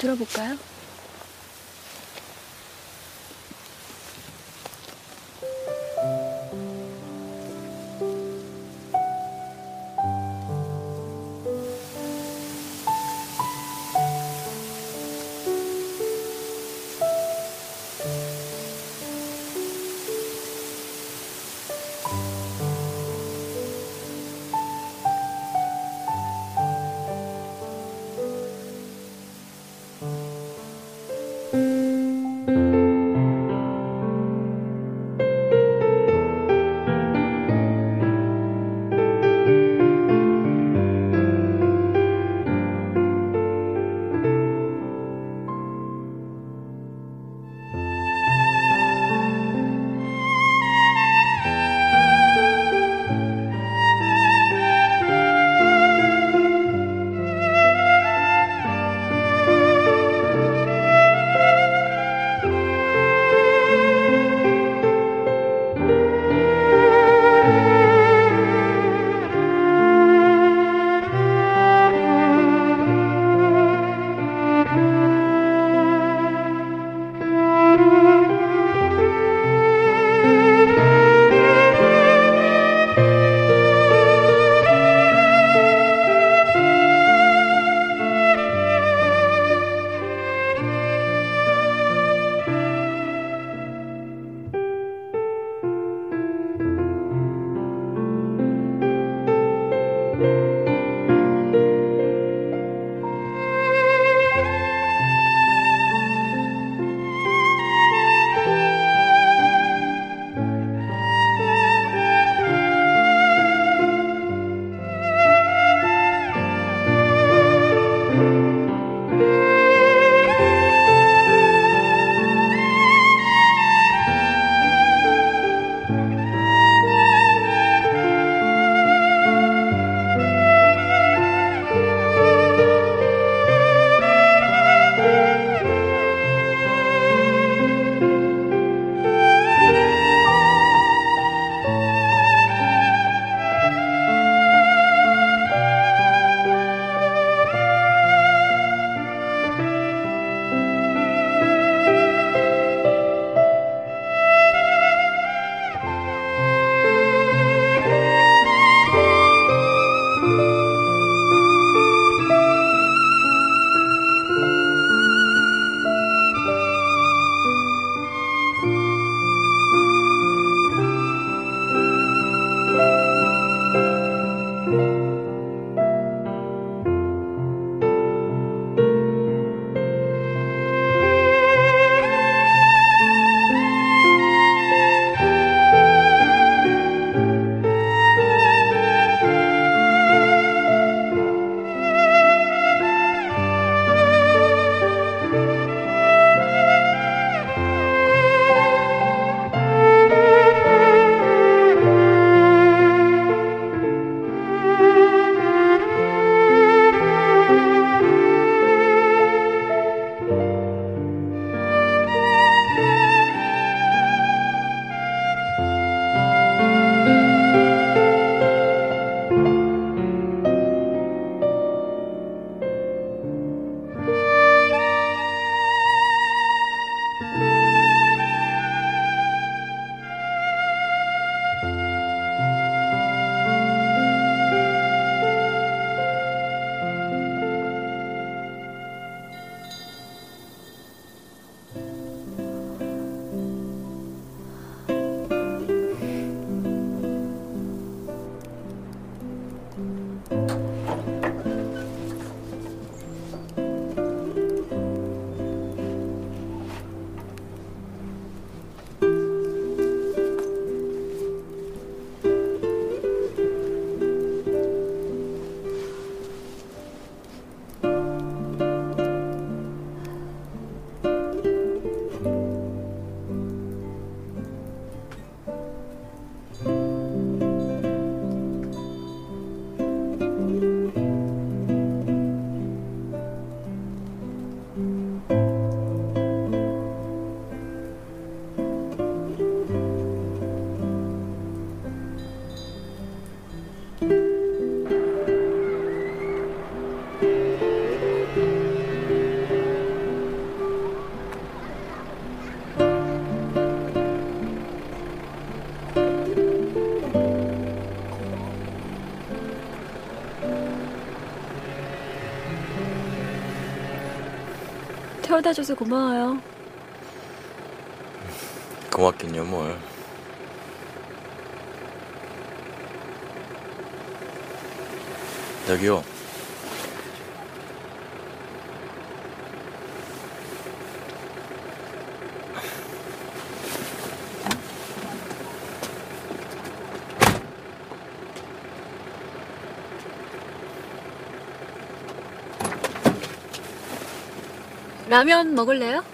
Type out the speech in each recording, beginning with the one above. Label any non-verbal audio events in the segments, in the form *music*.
들어볼까요? 태워다 줘서 고마워요. 고맙긴요 뭘. 여기요. 라면 먹을래요?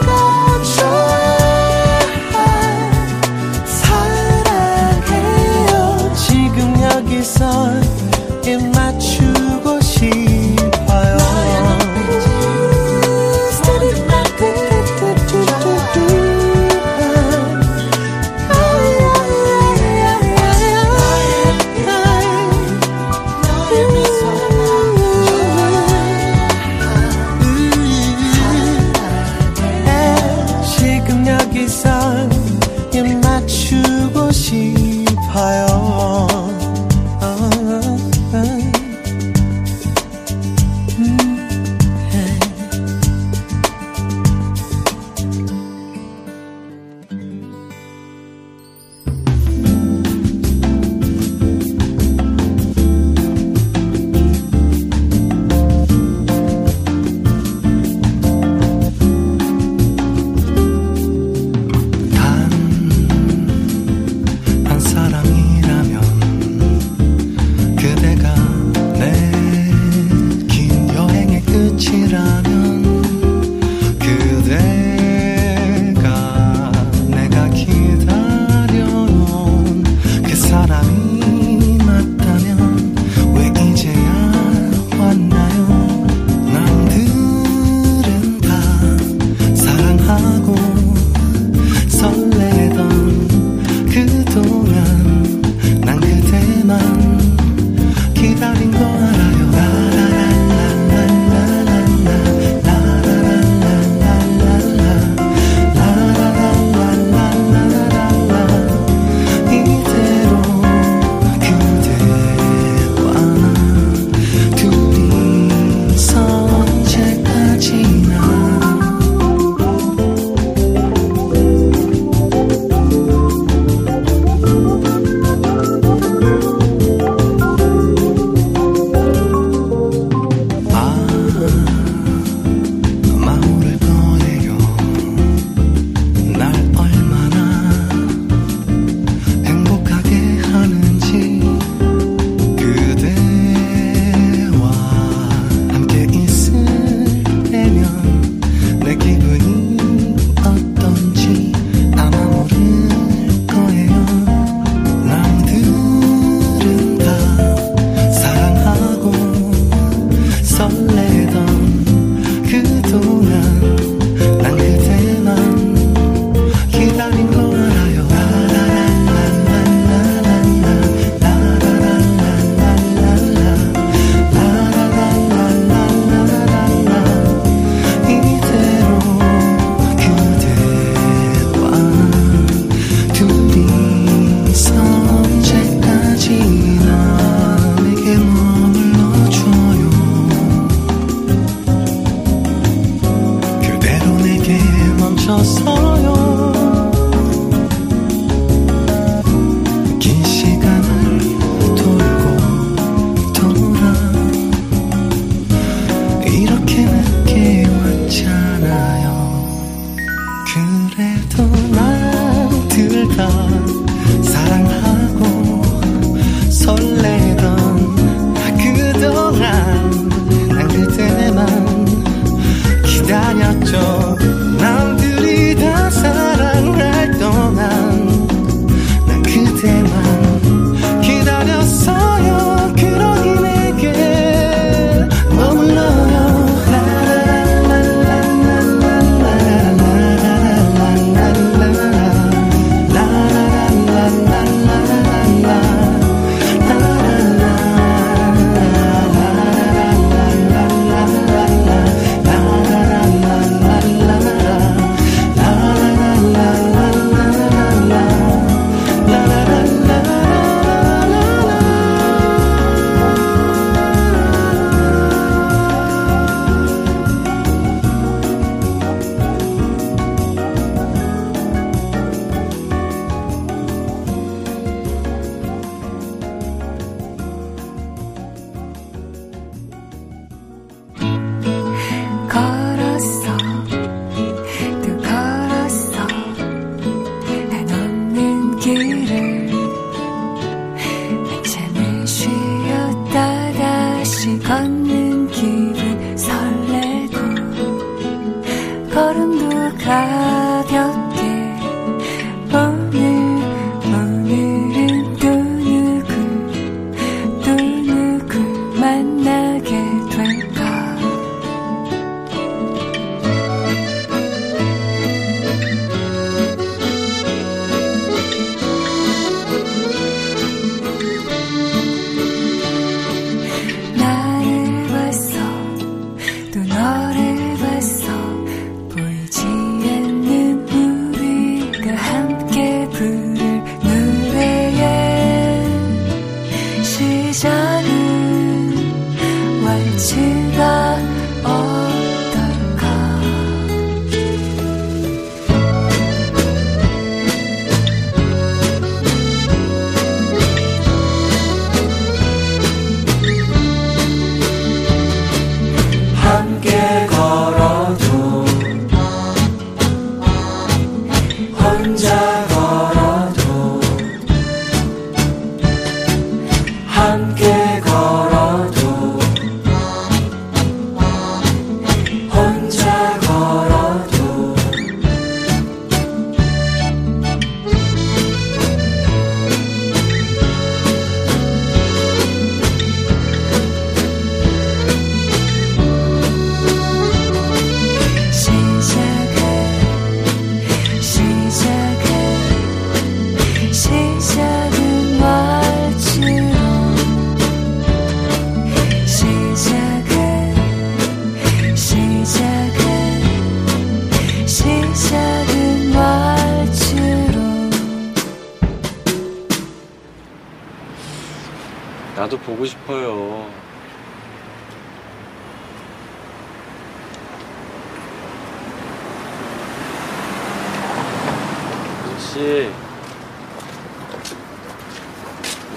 go.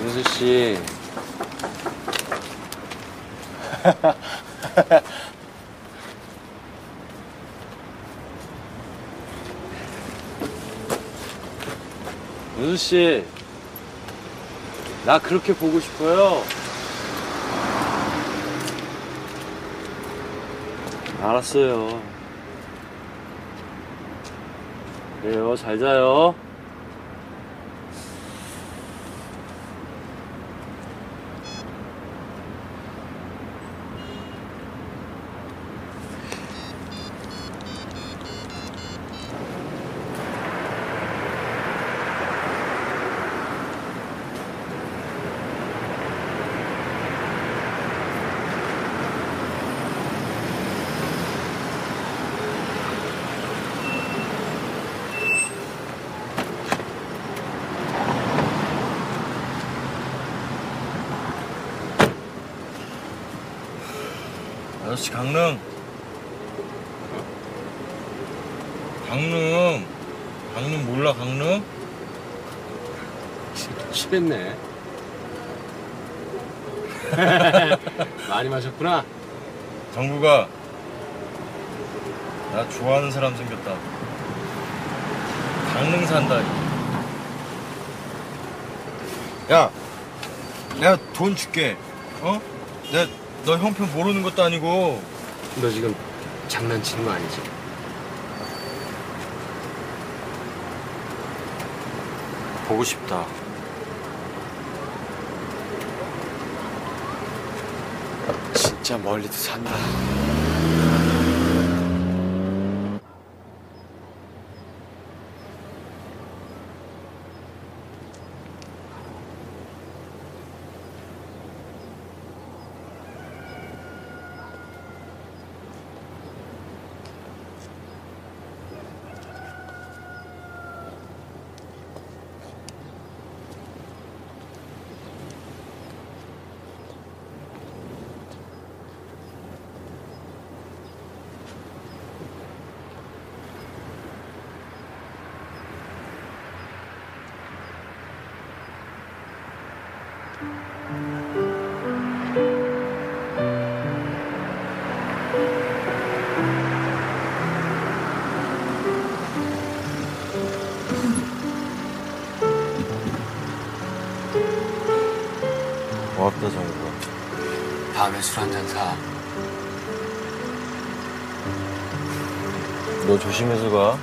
민수 씨. *laughs* 민수 씨, 나 그렇게 보고 싶어요. 알았어요. 그래요, 잘 자요. 강릉. 강릉. 강릉 몰라 강릉? 취했네. *laughs* 많이 마셨구나. 정국아 나 좋아하는 사람 생겼다. 강릉 산다. 야 내가 돈 줄게. 어? 내가 너 형편 모르는 것도 아니고 너 지금 장난치는 거 아니지? 보고 싶다. 진짜 멀리도 산다. 다음에 술 한 잔 사. 너 조심해서 가.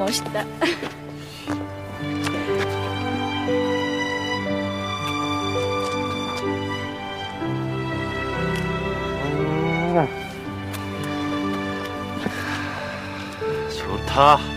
술 마시니까 멋있다. 좋다.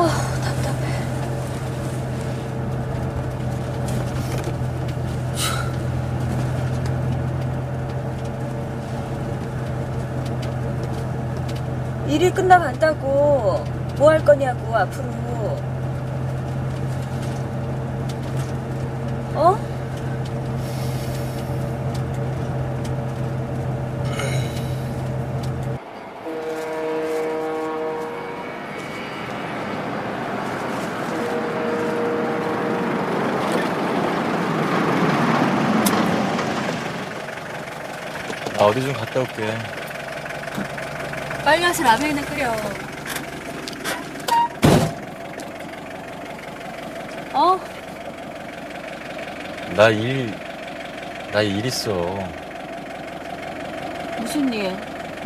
끝나가는데? 아, 답답해. 일이 끝나간다고. 뭐 할 거냐고, 앞으로. 어? 어디 좀 갔다 올게. 빨리 와서 라면이나 끓여. 어? 나 일, 나 일 있어. 무슨 일?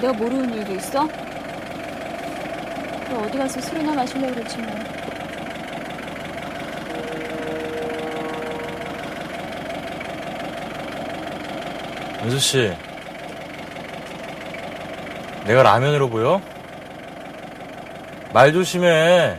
내가 모르는 일도 있어? 너 어디 가서 술이나 마시려고 그러지 뭐. 은수 씨. 내가 라면으로 보여? 말 조심해.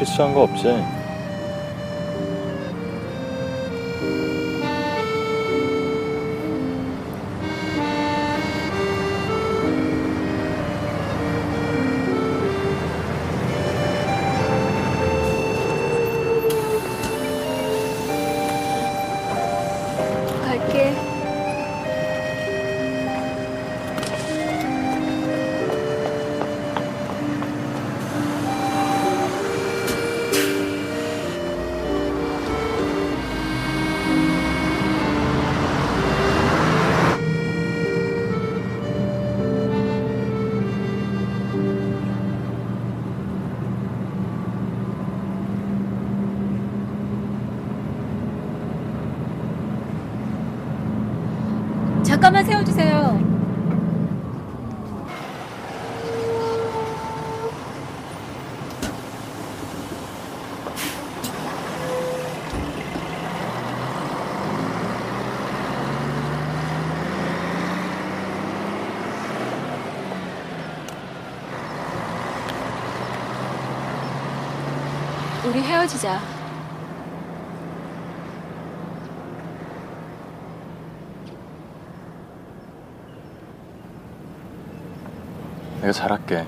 실수한 거 없지? 우리 헤어지자. 내가 잘할게.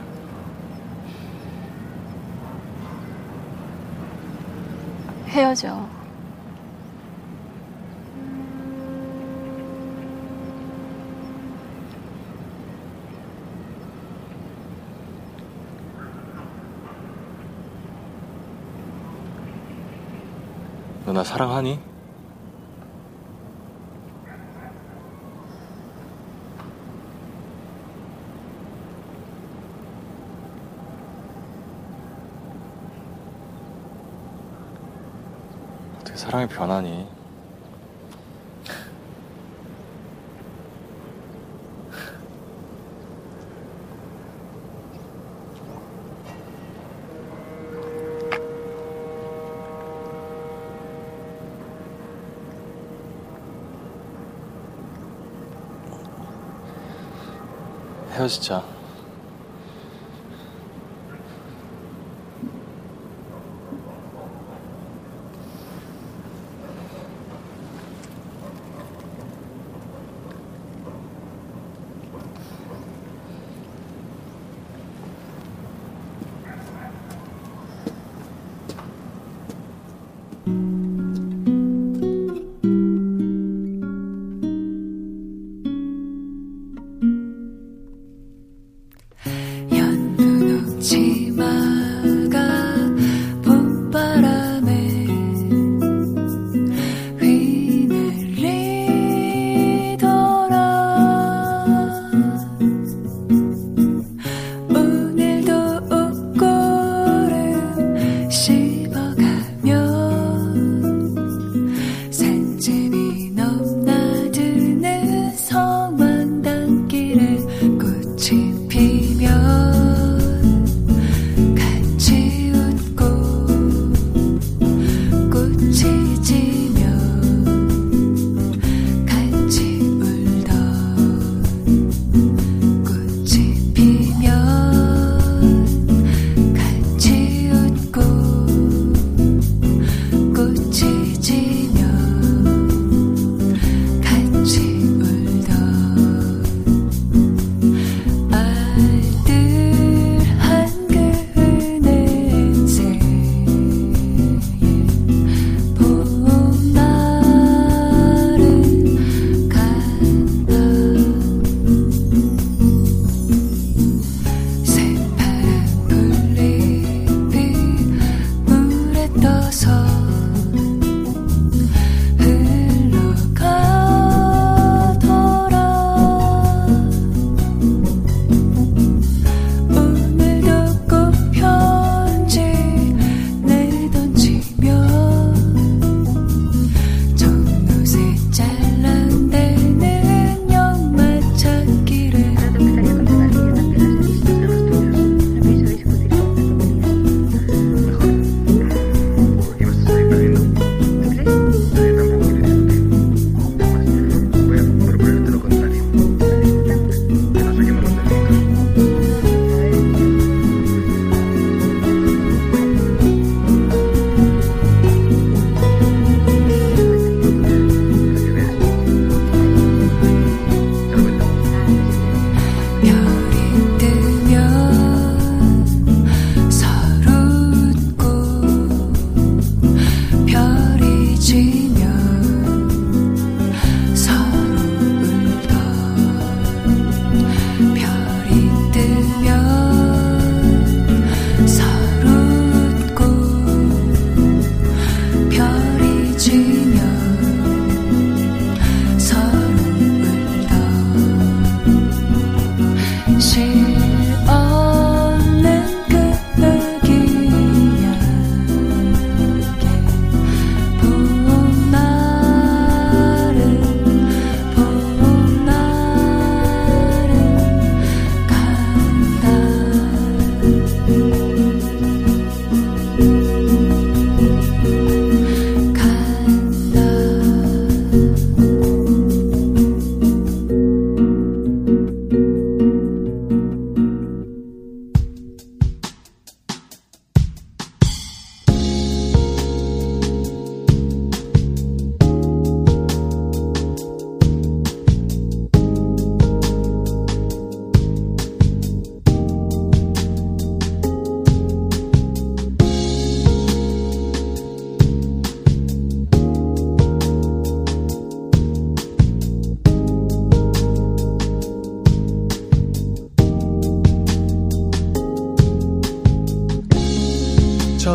헤어져. 너 나 사랑하니? 어떻게 사랑이 변하니? 헤어지자.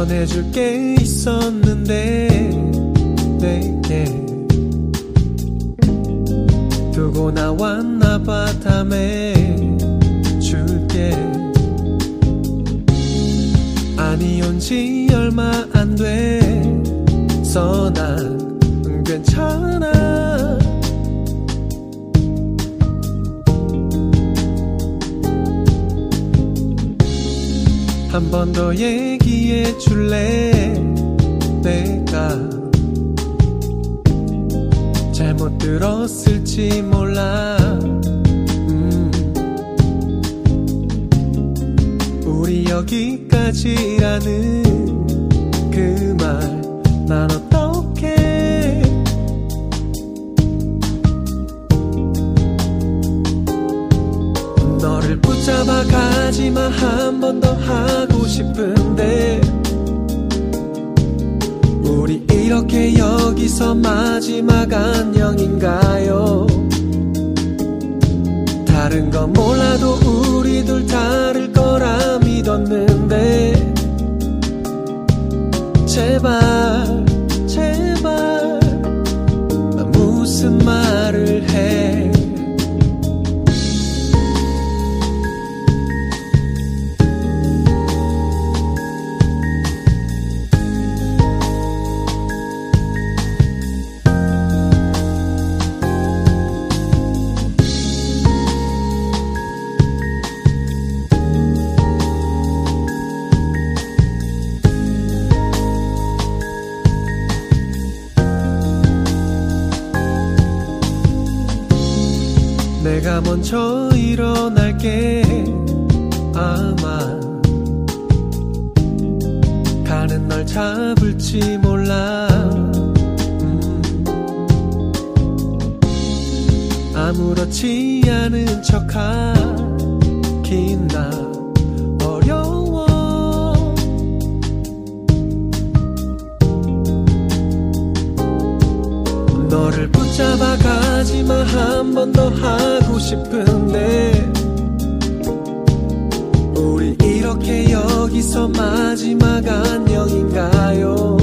전해줄 게 있었는데 내게. 두고 나왔나 봐 다음에 줄게. 아니 온지 얼마 안 돼서 난 괜찮아. 한 번 더 얘기 해 줄래 내가 잘못 들었을지 몰라 음. 우리 여기까지라는 그말난어 내가 먼저 일어날게. 아마 가는 널 잡을지 몰라. 음. 아무렇지 않은 척하긴 나 어려워. 너를 붙잡아 가지마. 한 번 더 하고 싶은데 우리 이렇게 여기서 마지막 안녕인가요